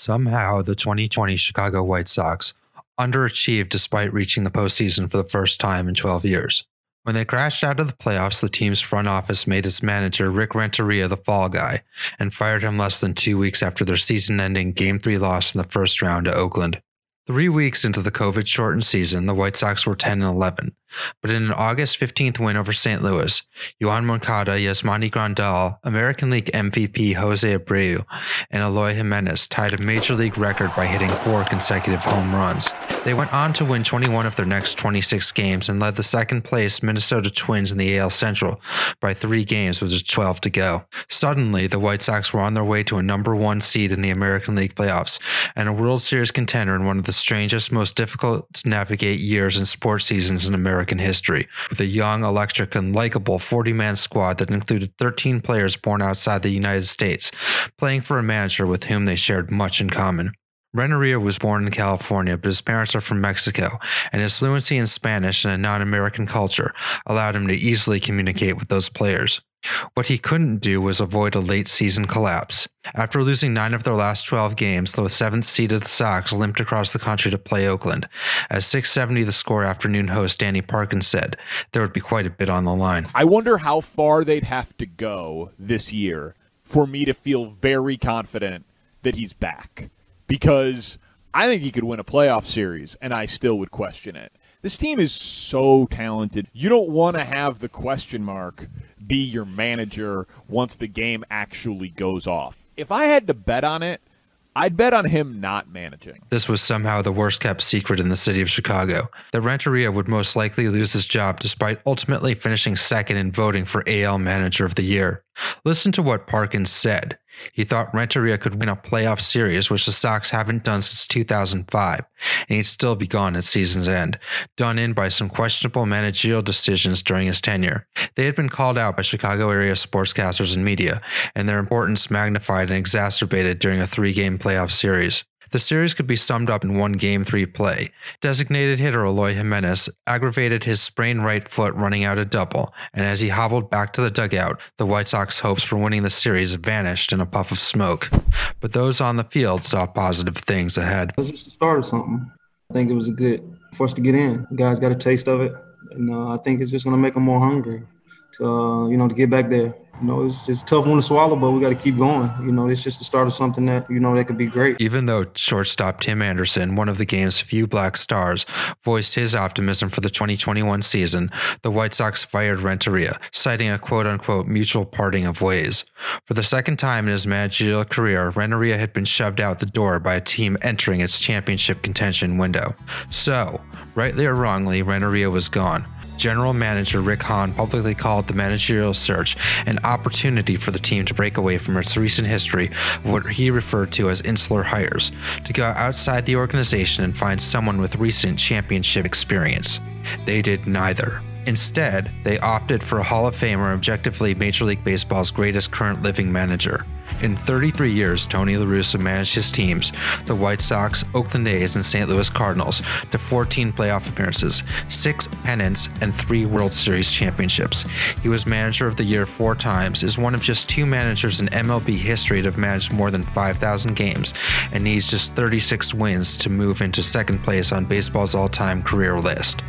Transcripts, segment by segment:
Somehow, the 2020 Chicago White Sox underachieved despite reaching the postseason for the first time in 12 years. When they crashed out of the playoffs, the team's front office made its manager Rick Renteria the fall guy and fired him less than two weeks after their season ending Game 3 loss in the first round to Oakland. Three weeks into the COVID shortened season, the White Sox were 10 and 11. But in an August 15th win over St. Louis, Yoan Moncada, Yasmani Grandal, American League MVP Jose Abreu, and Eloy Jimenez tied a major league record by hitting four consecutive home runs. They went on to win 21 of their next 26 games and led the second place Minnesota Twins in the AL Central by three games with just 12 to go. Suddenly, the White Sox were on their way to a number one seed in the American League playoffs and a World Series contender in one of the strangest, most difficult to navigate years in sports seasons in American history, with a young, electric, and likable 40 man squad that included 13 players born outside the United States, playing for a manager with whom they shared much in common. Renteria was born in California, but his parents are from Mexico, and his fluency in Spanish and a non American culture allowed him to easily communicate with those players. What he couldn't do was avoid a late season collapse. After losing nine of their last 12 games, the seventh seeded Sox limped across the country to play Oakland. As 670 the score afternoon host Danny Parkins said, there would be quite a bit on the line. I wonder how far they'd have to go this year for me to feel very confident that he's back because I think he could win a playoff series, and I still would question it. This team is so talented. You don't want to have the question mark be your manager once the game actually goes off. If I had to bet on it, I'd bet on him not managing. This was somehow the worst kept secret in the city of Chicago. That Renteria would most likely lose his job despite ultimately finishing second in voting for AL Manager of the Year. Listen to what Parkins said. He thought Renteria could win a playoff series, which the Sox haven't done since 2005, and he'd still be gone at season's end, done in by some questionable managerial decisions during his tenure. They had been called out by Chicago area sportscasters and media, and their importance magnified and exacerbated during a three game playoff series. The series could be summed up in one game three play. Designated hitter Eloy Jimenez aggravated his sprained right foot running out a double, and as he hobbled back to the dugout, the White Sox hopes for winning the series vanished in a puff of smoke. But those on the field saw positive things ahead. It was just the start of something. I think it was a good for us to get in. The guys got a taste of it, and uh, I think it's just going to make them more hungry to, uh, you know, to get back there you know, it's just tough one to swallow, but we got to keep going. You know, it's just the start of something that, you know, that could be great. Even though shortstop Tim Anderson, one of the game's few black stars, voiced his optimism for the 2021 season, the White Sox fired Renteria, citing a quote unquote mutual parting of ways. For the second time in his managerial career, Renteria had been shoved out the door by a team entering its championship contention window. So, rightly or wrongly, Renteria was gone. General Manager Rick Hahn publicly called the managerial search an opportunity for the team to break away from its recent history of what he referred to as insular hires, to go outside the organization and find someone with recent championship experience. They did neither. Instead, they opted for a Hall of Famer, objectively Major League Baseball's greatest current living manager. In 33 years, Tony La Russa managed his teams, the White Sox, Oakland A's, and St. Louis Cardinals, to 14 playoff appearances, six pennants, and three World Series championships. He was manager of the year four times, is one of just two managers in MLB history to have managed more than 5,000 games, and needs just 36 wins to move into second place on baseball's all time career list.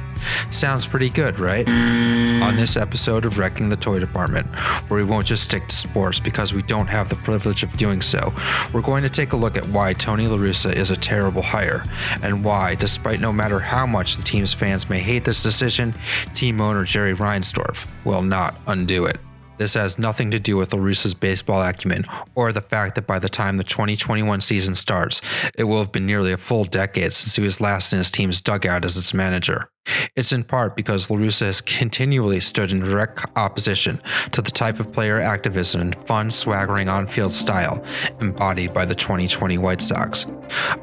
Sounds pretty good, right? On this episode of Wrecking the Toy Department, where we won't just stick to sports because we don't have the privilege of doing so, we're going to take a look at why Tony La Russa is a terrible hire, and why, despite no matter how much the team's fans may hate this decision, team owner Jerry Reinsdorf will not undo it. This has nothing to do with La Russa's baseball acumen or the fact that by the time the 2021 season starts, it will have been nearly a full decade since he was last in his team's dugout as its manager. It's in part because La Russa has continually stood in direct opposition to the type of player activism and fun, swaggering on field style embodied by the 2020 White Sox.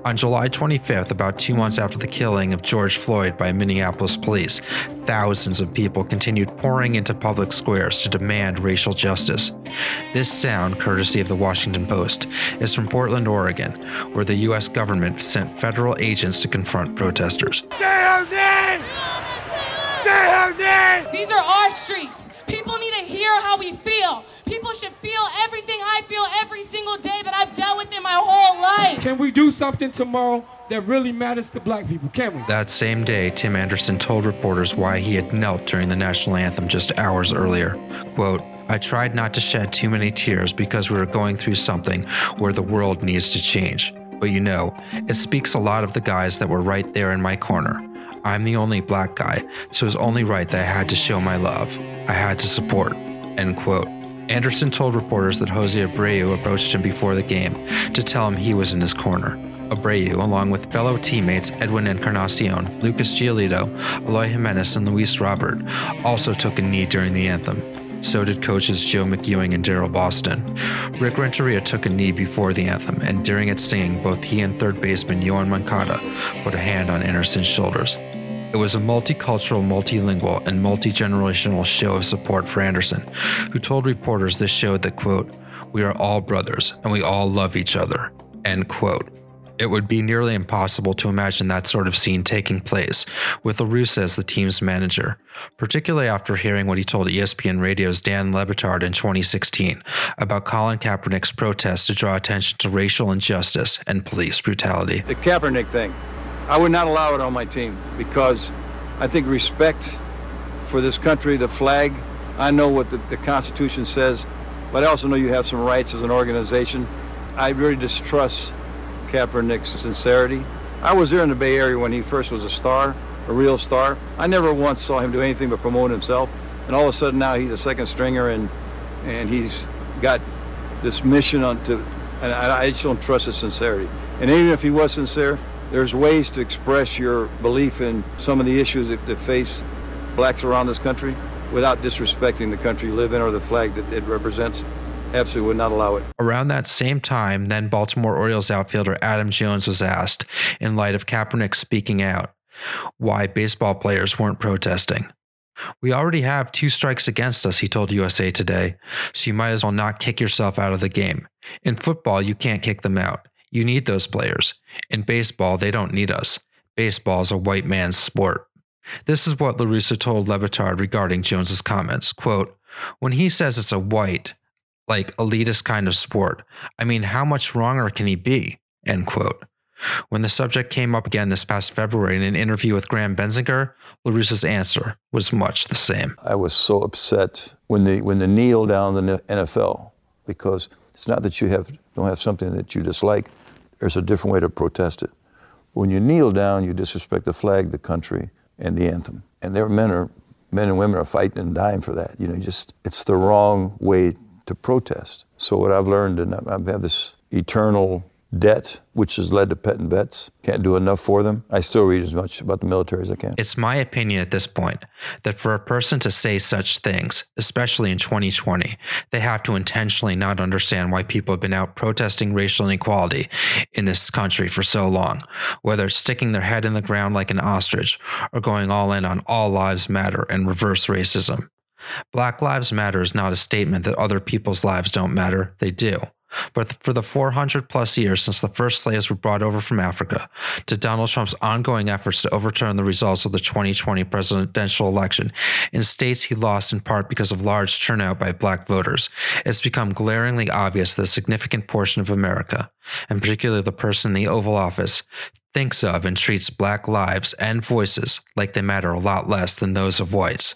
On July 25th, about two months after the killing of George Floyd by Minneapolis police, thousands of people continued pouring into public squares to demand racial justice. This sound, courtesy of the Washington Post, is from Portland, Oregon, where the U.S. government sent federal agents to confront protesters. These are our streets. People need to hear how we feel People should feel everything I feel every single day that I've dealt with in my whole life. Can we do something tomorrow that really matters to black people? Can we? That same day, Tim Anderson told reporters why he had knelt during the national anthem just hours earlier. Quote, I tried not to shed too many tears because we were going through something where the world needs to change. But you know, it speaks a lot of the guys that were right there in my corner. I'm the only black guy, so it was only right that I had to show my love. I had to support. End quote. Anderson told reporters that Jose Abreu approached him before the game to tell him he was in his corner. Abreu, along with fellow teammates Edwin Encarnacion, Lucas Giolito, Eloy Jimenez, and Luis Robert, also took a knee during the anthem. So did coaches Joe McEwing and Daryl Boston. Rick Renteria took a knee before the anthem, and during its singing, both he and third baseman Yoan Moncada put a hand on Anderson's shoulders. It was a multicultural, multilingual, and multi generational show of support for Anderson, who told reporters this showed that, quote, we are all brothers and we all love each other, end quote. It would be nearly impossible to imagine that sort of scene taking place with La Russa as the team's manager, particularly after hearing what he told ESPN Radio's Dan Le Batard in 2016 about Colin Kaepernick's protest to draw attention to racial injustice and police brutality. The Kaepernick thing, I would not allow it on my team because I think respect for this country, the flag, I know what the, the Constitution says, but I also know you have some rights as an organization. I really distrust Kaepernick's sincerity. I was there in the Bay Area when he first was a star, a real star. I never once saw him do anything but promote himself. And all of a sudden now he's a second stringer and and he's got this mission on to, and I, I just don't trust his sincerity. And even if he was sincere, there's ways to express your belief in some of the issues that, that face blacks around this country without disrespecting the country you live in or the flag that it represents. Absolutely would not allow it. Around that same time, then Baltimore Orioles outfielder Adam Jones was asked, in light of Kaepernick speaking out, why baseball players weren't protesting. We already have two strikes against us, he told USA Today, so you might as well not kick yourself out of the game. In football, you can't kick them out. You need those players. In baseball, they don't need us. Baseball is a white man's sport. This is what La Russa told Le Batard regarding Jones's comments. Quote, when he says it's a white, like elitist kind of sport, I mean, how much wronger can he be? End quote. When the subject came up again this past February in an interview with Graham Bensinger, La Russa's answer was much the same. I was so upset when they when they kneel down the NFL because it's not that you have don't have something that you dislike. There's a different way to protest it. When you kneel down, you disrespect the flag, the country, and the anthem. And their men are men and women are fighting and dying for that. You know, just it's the wrong way to protest. So what I've learned, and I have had this eternal debt, which has led to petting vets. Can't do enough for them. I still read as much about the military as I can. It's my opinion at this point that for a person to say such things, especially in 2020, they have to intentionally not understand why people have been out protesting racial inequality in this country for so long, whether sticking their head in the ground like an ostrich or going all in on all lives matter and reverse racism. Black Lives Matter is not a statement that other people's lives don't matter, they do. But for the 400 plus years since the first slaves were brought over from Africa, to Donald Trump's ongoing efforts to overturn the results of the 2020 presidential election in states he lost in part because of large turnout by black voters, it's become glaringly obvious that a significant portion of America, and particularly the person in the Oval Office, thinks of and treats black lives and voices like they matter a lot less than those of whites.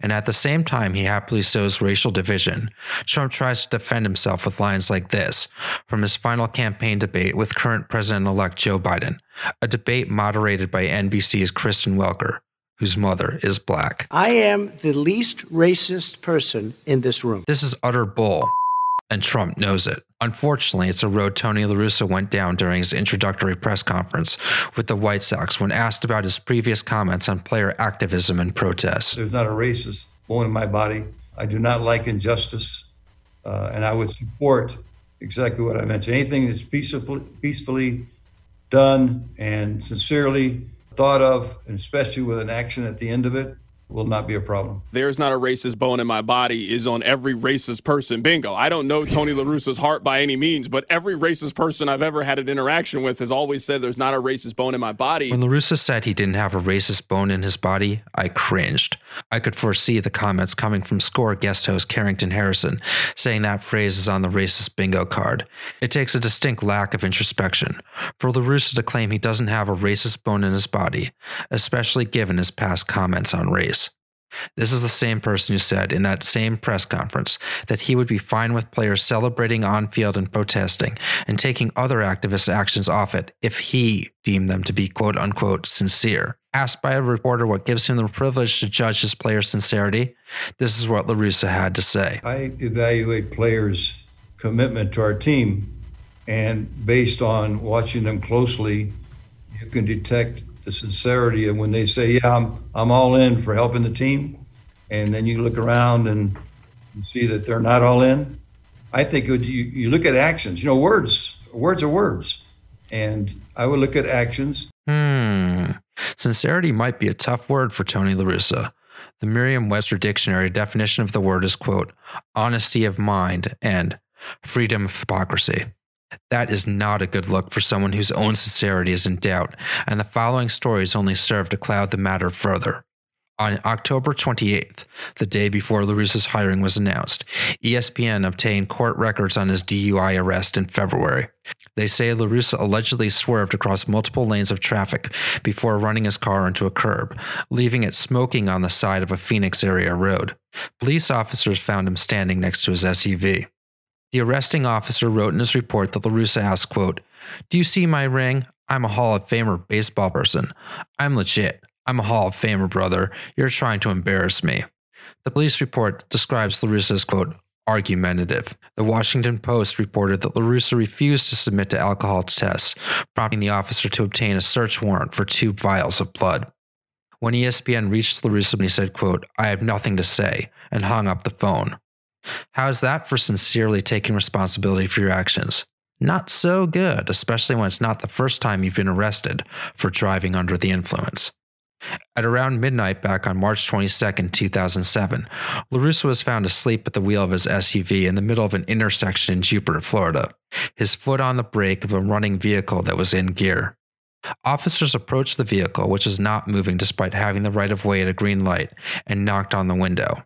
And at the same time, he happily sows racial division. Trump tries to defend himself with lines like this from his final campaign debate with current President elect Joe Biden, a debate moderated by NBC's Kristen Welker, whose mother is black. I am the least racist person in this room. This is utter bull and Trump knows it. Unfortunately, it's a road Tony La Russa went down during his introductory press conference with the White Sox when asked about his previous comments on player activism and protest. There's not a racist bone in my body. I do not like injustice, uh, and I would support exactly what I mentioned. Anything that's peacefully, peacefully done and sincerely thought of, and especially with an action at the end of it, will not be a problem. There's not a racist bone in my body is on every racist person. Bingo. I don't know Tony La Russa's heart by any means, but every racist person I've ever had an interaction with has always said there's not a racist bone in my body. When La Russa said he didn't have a racist bone in his body, I cringed. I could foresee the comments coming from score guest host Carrington Harrison saying that phrase is on the racist bingo card. It takes a distinct lack of introspection for La Russa to claim he doesn't have a racist bone in his body, especially given his past comments on race. This is the same person who said in that same press conference that he would be fine with players celebrating on field and protesting and taking other activist actions off it if he deemed them to be quote unquote sincere. Asked by a reporter what gives him the privilege to judge his players' sincerity, this is what La Russa had to say. I evaluate players' commitment to our team, and based on watching them closely, you can detect the sincerity of when they say, "Yeah, I'm I'm all in for helping the team," and then you look around and you see that they're not all in. I think would, you you look at actions. You know, words words are words, and I would look at actions. Hmm. Sincerity might be a tough word for Tony La Russa. The Merriam-Webster dictionary definition of the word is quote honesty of mind and freedom of hypocrisy. That is not a good look for someone whose own sincerity is in doubt, and the following stories only serve to cloud the matter further. On October 28th, the day before La Russa's hiring was announced, ESPN obtained court records on his DUI arrest in February. They say La Russa allegedly swerved across multiple lanes of traffic before running his car into a curb, leaving it smoking on the side of a Phoenix area road. Police officers found him standing next to his SUV. The arresting officer wrote in his report that La Russa asked, quote, Do you see my ring? I'm a Hall of Famer baseball person. I'm legit. I'm a Hall of Famer, brother. You're trying to embarrass me. The police report describes La Russa as, quote, argumentative. The Washington Post reported that La Russa refused to submit to alcohol tests, prompting the officer to obtain a search warrant for two vials of blood. When ESPN reached La Russa, he said, quote, I have nothing to say, and hung up the phone. How's that for sincerely taking responsibility for your actions? Not so good, especially when it's not the first time you've been arrested for driving under the influence. At around midnight back on March 22, 2007, La Russa was found asleep at the wheel of his SUV in the middle of an intersection in Jupiter, Florida, his foot on the brake of a running vehicle that was in gear. Officers approached the vehicle, which was not moving despite having the right of way at a green light, and knocked on the window.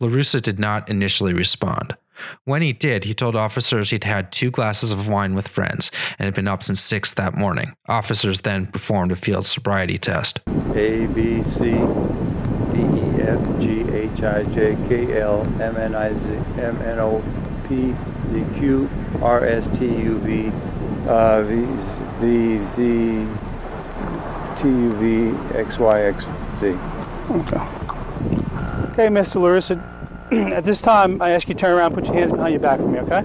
La Russa did not initially respond. When he did, he told officers he'd had two glasses of wine with friends and had been up since 6 that morning. Officers then performed a field sobriety test. A, B, C, D, E, F, G, H, I, J, K, L, M, N, I, Z, M, N, O, P, Z, Q, R, S, T, U, V, uh, V, V, Z, T, U, V, X, Y, X, Z. Okay. Okay, Mr. Larissa, at this time, I ask you to turn around, and put your hands behind your back for me, okay?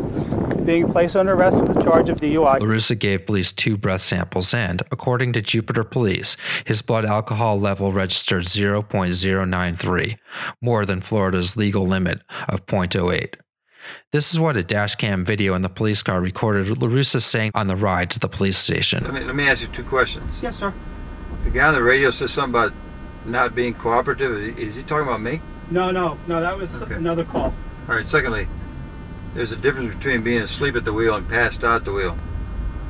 Being placed under arrest with the charge of DUI. La Russa gave police two breath samples, and, according to Jupiter Police, his blood alcohol level registered 0.093, more than Florida's legal limit of 0.08. This is what a dashcam video in the police car recorded La Russa saying on the ride to the police station. Let me, let me ask you two questions. Yes, sir. The guy on the radio says something about not being cooperative. Is he talking about me? No, no, no, that was Okay. another call. All right. Secondly, there's a difference between being asleep at the wheel and passed out at the wheel.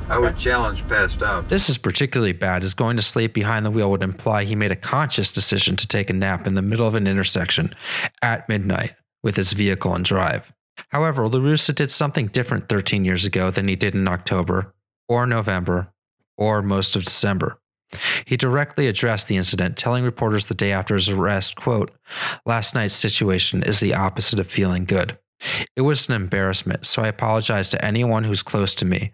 I would challenge passed out. This is particularly bad, as going to sleep behind the wheel would imply he made a conscious decision to take a nap in the middle of an intersection at midnight with his vehicle and drive. However, La Russa did something different 13 years ago than he did in October, or November, or most of December. He directly addressed the incident, telling reporters the day after his arrest, quote, Last night's situation is the opposite of feeling good. It was an embarrassment, so I apologize to anyone who's close to me,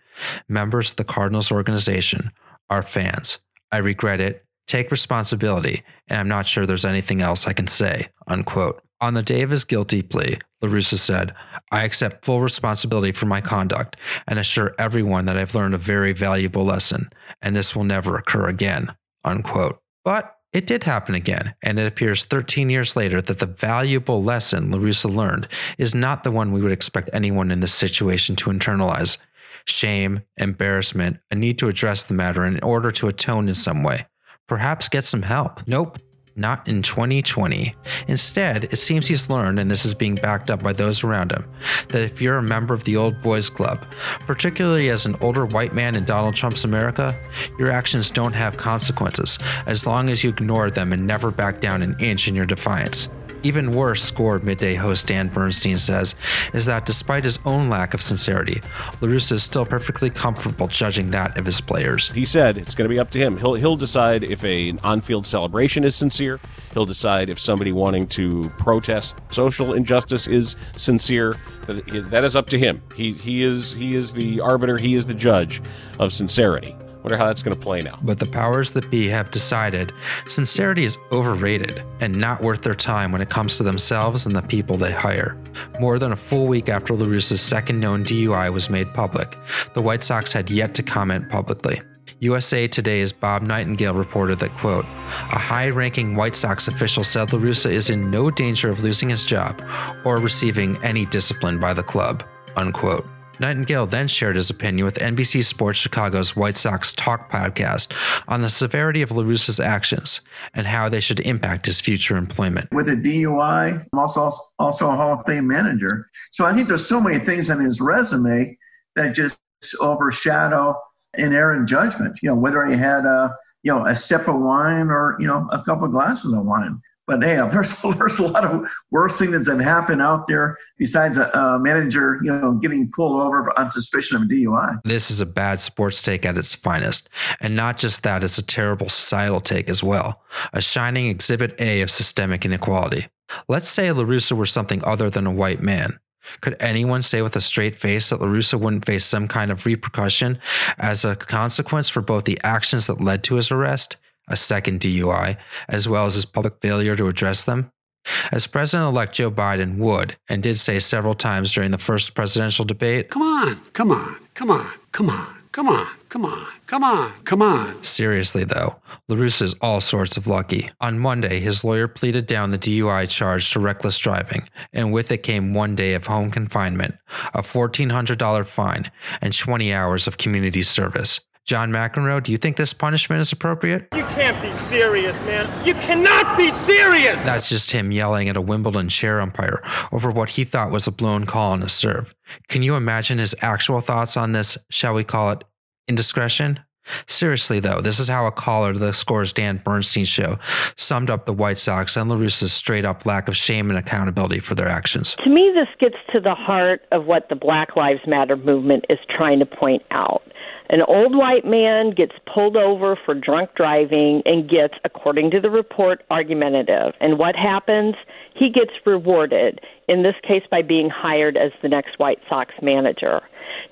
members of the Cardinals organization, our fans. I regret it, take responsibility, and I'm not sure there's anything else I can say, unquote. On the day of his guilty plea, La Russa said, I accept full responsibility for my conduct and assure everyone that I've learned a very valuable lesson, and this will never occur again, unquote. But it did happen again, and it appears 13 years later that the valuable lesson La Russa learned is not the one we would expect anyone in this situation to internalize shame, embarrassment, a need to address the matter in order to atone in some way. Perhaps get some help. Nope. Not in 2020. Instead, it seems he's learned, and this is being backed up by those around him, that if you're a member of the old boys club, particularly as an older white man in Donald Trump's America, your actions don't have consequences as long as you ignore them and never back down an inch in your defiance. Even worse, score midday host Dan Bernstein says, is that despite his own lack of sincerity, La Russa is still perfectly comfortable judging that of his players. He said it's going to be up to him. He'll he'll decide if a an on-field celebration is sincere. He'll decide if somebody wanting to protest social injustice is sincere. That that is up to him. He he is he is the arbiter. He is the judge of sincerity. Wonder how that's going to play now. But the powers that be have decided sincerity is overrated and not worth their time when it comes to themselves and the people they hire. More than a full week after La Russa's second known DUI was made public, the White Sox had yet to comment publicly. USA Today's Bob Nightingale reported that, quote, a high ranking White Sox official said La Russa is in no danger of losing his job or receiving any discipline by the club, unquote. Nightingale then shared his opinion with NBC Sports Chicago's White Sox Talk podcast on the severity of La Russa's actions and how they should impact his future employment. With a DUI, I'm also also a Hall of Fame manager. So I think there's so many things on his resume that just overshadow an errant judgment. You know, whether he had a you know a sip of wine or you know a couple of glasses of wine. But hey, there's there's a lot of worse things that have happened out there besides a, a, manager, you know, getting pulled over on suspicion of a DUI. This is a bad sports take at its finest, and not just that, it's a terrible societal take as well. A shining exhibit A of systemic inequality. Let's say La Russa were something other than a white man. Could anyone say with a straight face that La Russa wouldn't face some kind of repercussion as a consequence for both the actions that led to his arrest a second DUI, as well as his public failure to address them? As President elect Joe Biden would and did say several times during the first presidential debate Come on, come on, come on, come on, come on, come on, come on, come on. Seriously, though, La Russa is all sorts of lucky. On Monday, his lawyer pleaded down the DUI charge to reckless driving, and with it came one day of home confinement, a $1,400 fine, and 20 hours of community service. John McEnroe, do you think this punishment is appropriate? You can't be serious, man. You cannot be serious! That's just him yelling at a Wimbledon chair umpire over what he thought was a blown call on a serve. Can you imagine his actual thoughts on this, shall we call it, indiscretion? Seriously, though, this is how a caller to the Scores Dan Bernstein show summed up the White Sox and La Russa's straight up lack of shame and accountability for their actions. To me, this gets to the heart of what the Black Lives Matter movement is trying to point out. An old white man gets pulled over for drunk driving and gets, according to the report, argumentative. And what happens? He gets rewarded, in this case by being hired as the next White Sox manager.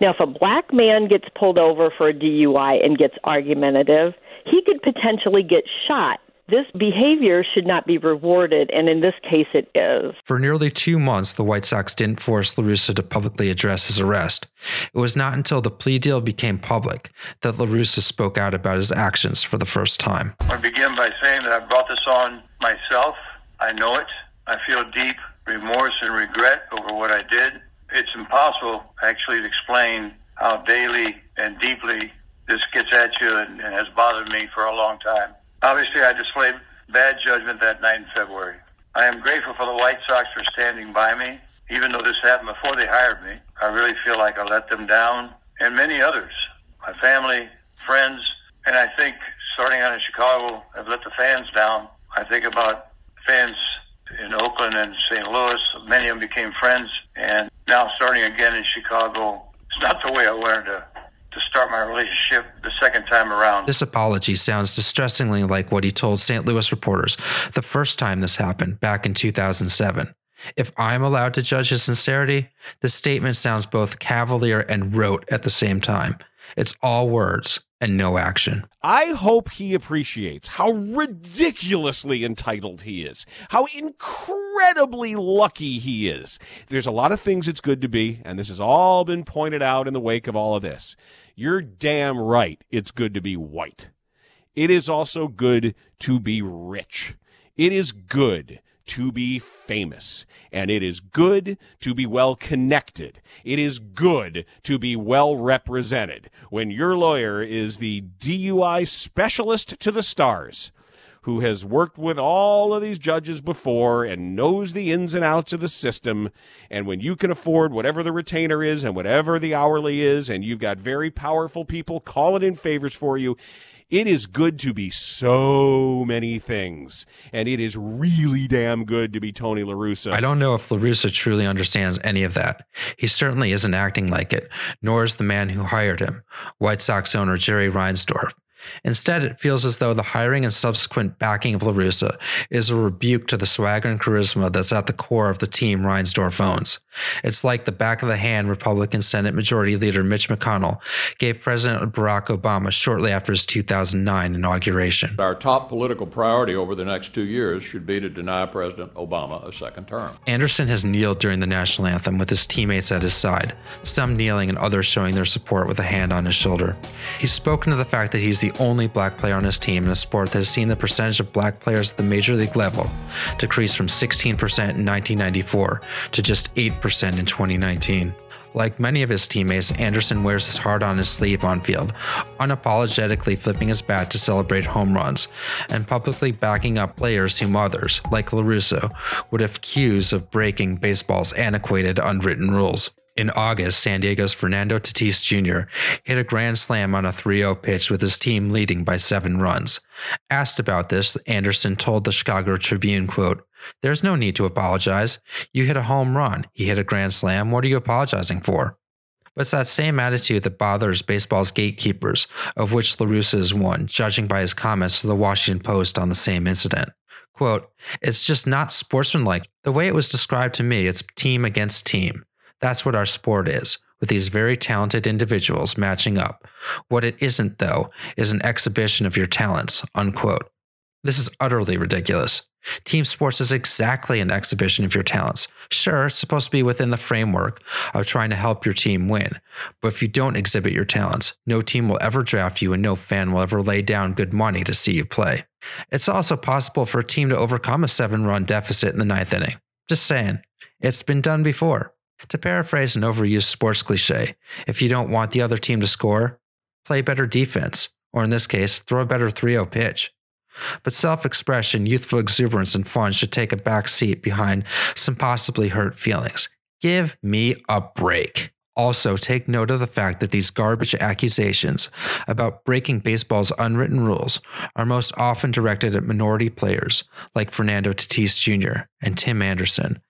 Now, if a black man gets pulled over for a DUI and gets argumentative, he could potentially get shot this behavior should not be rewarded, and in this case, it is. For nearly two months, the White Sox didn't force La Russa to publicly address his arrest. It was not until the plea deal became public that La Russa spoke out about his actions for the first time. I begin by saying that I brought this on myself. I know it. I feel deep remorse and regret over what I did. It's impossible, actually, to explain how daily and deeply this gets at you and, and has bothered me for a long time. Obviously, I displayed bad judgment that night in February. I am grateful for the White Sox for standing by me. Even though this happened before they hired me, I really feel like I let them down, and many others, my family, friends, and I think starting out in Chicago, I've let the fans down. I think about fans in Oakland and St. Louis. Many of them became friends, and now starting again in Chicago, it's not the way I wanted to to start my relationship the second time around. This apology sounds distressingly like what he told St. Louis reporters the first time this happened back in 2007. If I'm allowed to judge his sincerity, the statement sounds both cavalier and rote at the same time. It's all words and no action. I hope he appreciates how ridiculously entitled he is, how incredibly lucky he is. There's a lot of things it's good to be, and this has all been pointed out in the wake of all of this. You're damn right it's good to be white. It is also good to be rich. It is good to be famous. And it is good to be well connected. It is good to be well represented. When your lawyer is the DUI specialist to the stars, who has worked with all of these judges before and knows the ins and outs of the system. And when you can afford whatever the retainer is and whatever the hourly is, and you've got very powerful people calling in favors for you, it is good to be so many things, and it is really damn good to be Tony La Russa. I don't know if La Russa truly understands any of that. He certainly isn't acting like it, nor is the man who hired him, White Sox owner Jerry Reinsdorf. Instead, it feels as though the hiring and subsequent backing of La Russa is a rebuke to the swagger and charisma that's at the core of the team Reinsdorf owns. It's like the back of the hand Republican Senate Majority Leader Mitch McConnell gave President Barack Obama shortly after his 2009 inauguration. Our top political priority over the next two years should be to deny President Obama a second term. Anderson has kneeled during the national anthem with his teammates at his side, some kneeling and others showing their support with a hand on his shoulder. He's spoken to the fact that he's the only black player on his team in a sport that has seen the percentage of black players at the major league level decrease from 16% in 1994 to just 8% in 2019. Like many of his teammates, Anderson wears his heart on his sleeve on field, unapologetically flipping his bat to celebrate home runs, and publicly backing up players whom others, like La Russa, would accuse of breaking baseball's antiquated unwritten rules. In August, San Diego's Fernando Tatis Jr. hit a grand slam on a 3 0 pitch with his team leading by seven runs. Asked about this, Anderson told the Chicago Tribune, quote, There's no need to apologize. You hit a home run. He hit a grand slam. What are you apologizing for? But it's that same attitude that bothers baseball's gatekeepers, of which La Russa is one, judging by his comments to the Washington Post on the same incident. Quote, It's just not sportsmanlike. The way it was described to me, it's team against team. That's what our sport is, with these very talented individuals matching up. What it isn't, though, is an exhibition of your talents, unquote. This is utterly ridiculous. Team sports is exactly an exhibition of your talents. Sure, it's supposed to be within the framework of trying to help your team win, but if you don't exhibit your talents, no team will ever draft you and no fan will ever lay down good money to see you play. It's also possible for a team to overcome a seven run deficit in the ninth inning. Just saying, it's been done before. To paraphrase an overused sports cliche, if you don't want the other team to score, play better defense, or in this case, throw a better 3 0 pitch. But self expression, youthful exuberance, and fun should take a back seat behind some possibly hurt feelings. Give me a break. Also, take note of the fact that these garbage accusations about breaking baseball's unwritten rules are most often directed at minority players like Fernando Tatis Jr. and Tim Anderson,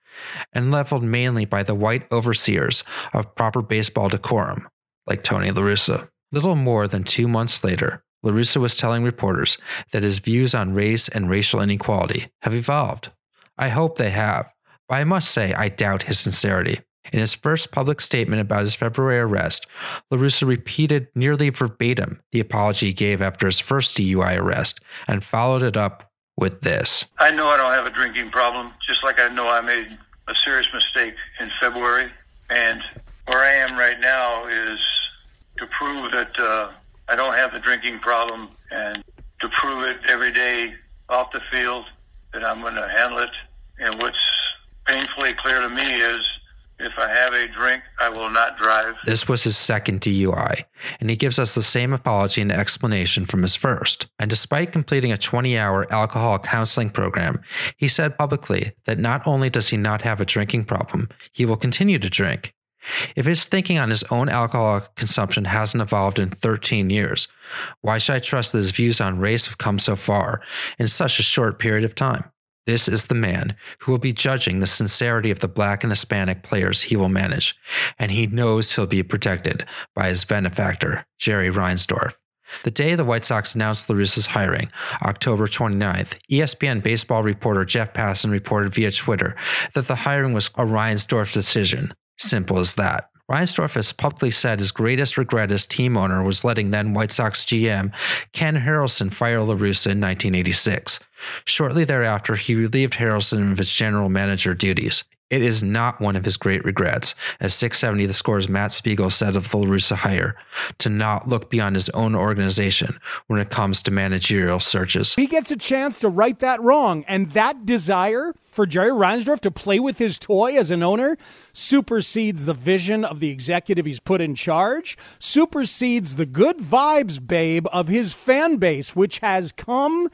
and leveled mainly by the white overseers of proper baseball decorum, like Tony La Russa. Little more than two months later, La Russa was telling reporters that his views on race and racial inequality have evolved. I hope they have, but I must say I doubt his sincerity. In his first public statement about his February arrest, La Russa repeated nearly verbatim the apology he gave after his first DUI arrest and followed it up with this. I know I don't have a drinking problem, just like I know I made a serious mistake in February. And where I am right now is to prove that uh, I don't have the drinking problem and to prove it every day off the field that I'm going to handle it. And what's painfully clear to me is if I have a drink, I will not drive. This was his second DUI, and he gives us the same apology and explanation from his first. And despite completing a 20 hour alcohol counseling program, he said publicly that not only does he not have a drinking problem, he will continue to drink. If his thinking on his own alcohol consumption hasn't evolved in 13 years, why should I trust that his views on race have come so far in such a short period of time? This is the man who will be judging the sincerity of the black and Hispanic players he will manage, and he knows he'll be protected by his benefactor, Jerry Reinsdorf. The day the White Sox announced La Russa's hiring, October 29th, ESPN baseball reporter Jeff Passan reported via Twitter that the hiring was a Reinsdorf decision. Simple as that. Reinsdorf has publicly said his greatest regret as team owner was letting then White Sox GM Ken Harrelson fire La Russa in 1986. Shortly thereafter, he relieved Harrelson of his general manager duties. It is not one of his great regrets, as 670 The Score's Matt Spiegel said of the La hire, to not look beyond his own organization when it comes to managerial searches. He gets a chance to right that wrong, and that desire for Jerry Reinsdorf to play with his toy as an owner supersedes the vision of the executive he's put in charge, supersedes the good vibes, babe, of his fan base, which has come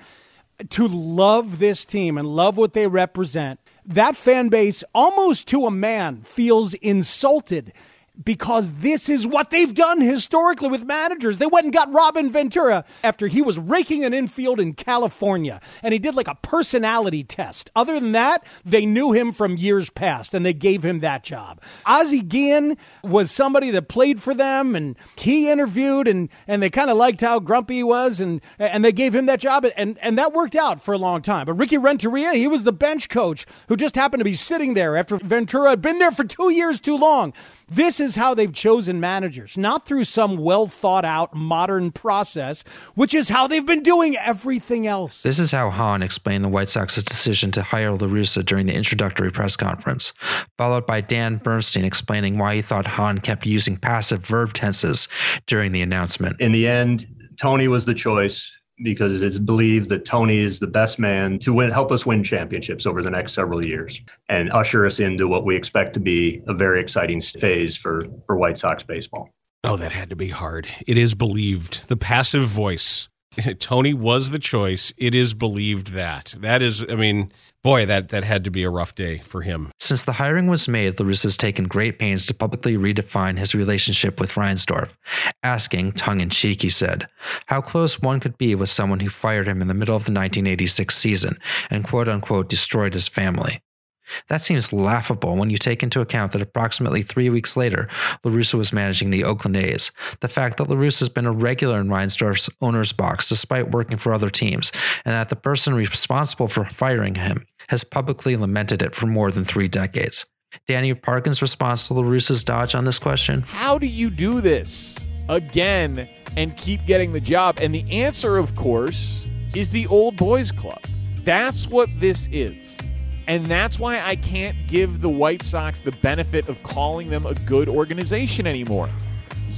to love this team and love what they represent, that fan base, almost to a man, feels insulted because this is what they've done historically with managers. They went and got Robin Ventura after he was raking an infield in California, and he did like a personality test. Other than that, they knew him from years past, and they gave him that job. Ozzie Guillen was somebody that played for them, and he interviewed, and and they kind of liked how grumpy he was, and and they gave him that job, and and that worked out for a long time. But Ricky Renteria, he was the bench coach who just happened to be sitting there after Ventura had been there for two years too long. This is how they've chosen managers, not through some well thought out modern process, which is how they've been doing everything else. This is how Hahn explained the White Sox's decision to hire La Russa during the introductory press conference, followed by Dan Bernstein explaining why he thought Hahn kept using passive verb tenses during the announcement. In the end, Tony was the choice because it's believed that Tony is the best man to win, help us win championships over the next several years and usher us into what we expect to be a very exciting phase for, for White Sox baseball. Oh, that had to be hard. It is believed. The passive voice. Tony was the choice. It is believed that. That is, I mean, boy, that, that had to be a rough day for him. Since the hiring was made, La Russa has taken great pains to publicly redefine his relationship with Reinsdorf, asking, tongue in cheek, he said, how close one could be with someone who fired him in the middle of the 1986 season and quote unquote destroyed his family. That seems laughable when you take into account that approximately three weeks later, La Russa was managing the Oakland A's. The fact that La Russa has been a regular in Reinsdorf's owner's box despite working for other teams, and that the person responsible for firing him has publicly lamented it for more than three decades. Danny Parkin's response to La Russa's dodge on this question? How do you do this again and keep getting the job? And the answer, of course, is the old boys club. That's what this is. And that's why I can't give the White Sox the benefit of calling them a good organization anymore.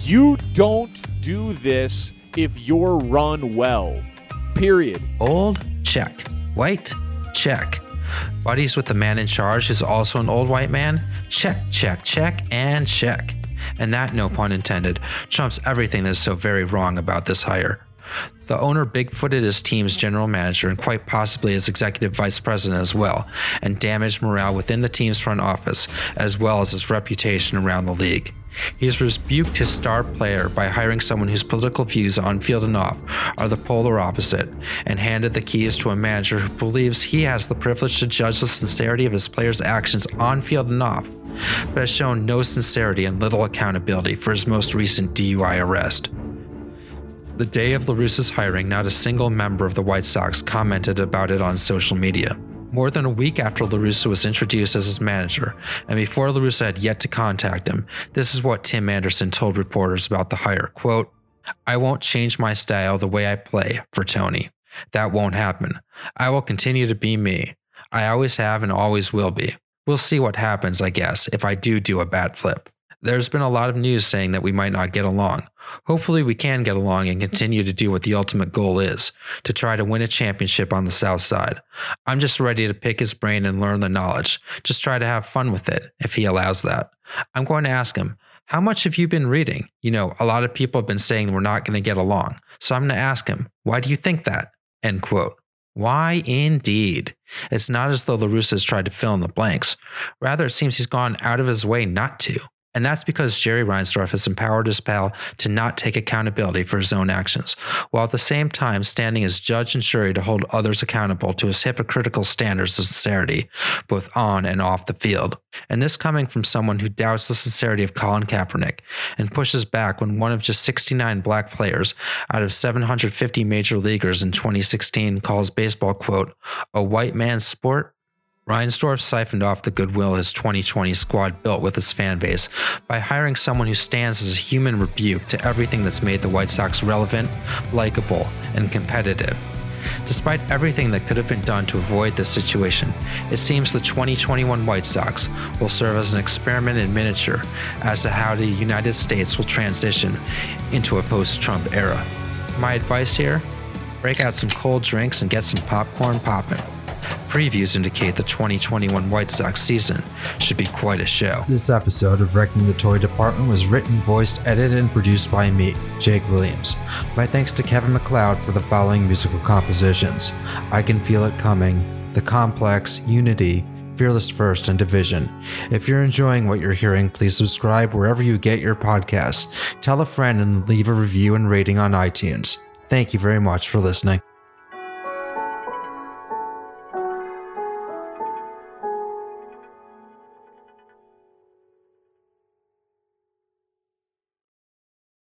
You don't do this if you're run well. Period. Old? Check. White? Check. Buddies with the man in charge is also an old white man? Check, check, check, and check. And that, no pun intended, trumps everything that is so very wrong about this hire. The owner bigfooted his team's general manager and quite possibly his executive vice president as well, and damaged morale within the team's front office, as well as his reputation around the league. He's rebuked his star player by hiring someone whose political views on field and off are the polar opposite, and handed the keys to a manager who believes he has the privilege to judge the sincerity of his players' actions on field and off, but has shown no sincerity and little accountability for his most recent DUI arrest. The day of La Russa's hiring, not a single member of the White Sox commented about it on social media. More than a week after La Russa was introduced as his manager, and before La Russa had yet to contact him, this is what Tim Anderson told reporters about the hire. Quote, I won't change my style the way I play for Tony. That won't happen. I will continue to be me. I always have and always will be. We'll see what happens, I guess, if I do do a bat flip. There's been a lot of news saying that we might not get along. Hopefully, we can get along and continue to do what the ultimate goal is to try to win a championship on the South Side. I'm just ready to pick his brain and learn the knowledge. Just try to have fun with it, if he allows that. I'm going to ask him, How much have you been reading? You know, a lot of people have been saying we're not going to get along. So I'm going to ask him, Why do you think that? End quote. Why indeed? It's not as though La Russa has tried to fill in the blanks. Rather, it seems he's gone out of his way not to. And that's because Jerry Reinsdorf has empowered his pal to not take accountability for his own actions, while at the same time standing as judge and jury to hold others accountable to his hypocritical standards of sincerity, both on and off the field. And this coming from someone who doubts the sincerity of Colin Kaepernick and pushes back when one of just 69 black players out of 750 major leaguers in 2016 calls baseball, quote, a white man's sport Reinsdorf siphoned off the goodwill his 2020 squad built with his fan base by hiring someone who stands as a human rebuke to everything that's made the White Sox relevant, likable, and competitive. Despite everything that could have been done to avoid this situation, it seems the 2021 White Sox will serve as an experiment in miniature as to how the United States will transition into a post Trump era. My advice here break out some cold drinks and get some popcorn popping. Previews indicate the 2021 White Sox season should be quite a show. This episode of Wrecking the Toy Department was written, voiced, edited, and produced by me, Jake Williams. My thanks to Kevin MacLeod for the following musical compositions I Can Feel It Coming, The Complex, Unity, Fearless First, and Division. If you're enjoying what you're hearing, please subscribe wherever you get your podcasts. Tell a friend and leave a review and rating on iTunes. Thank you very much for listening.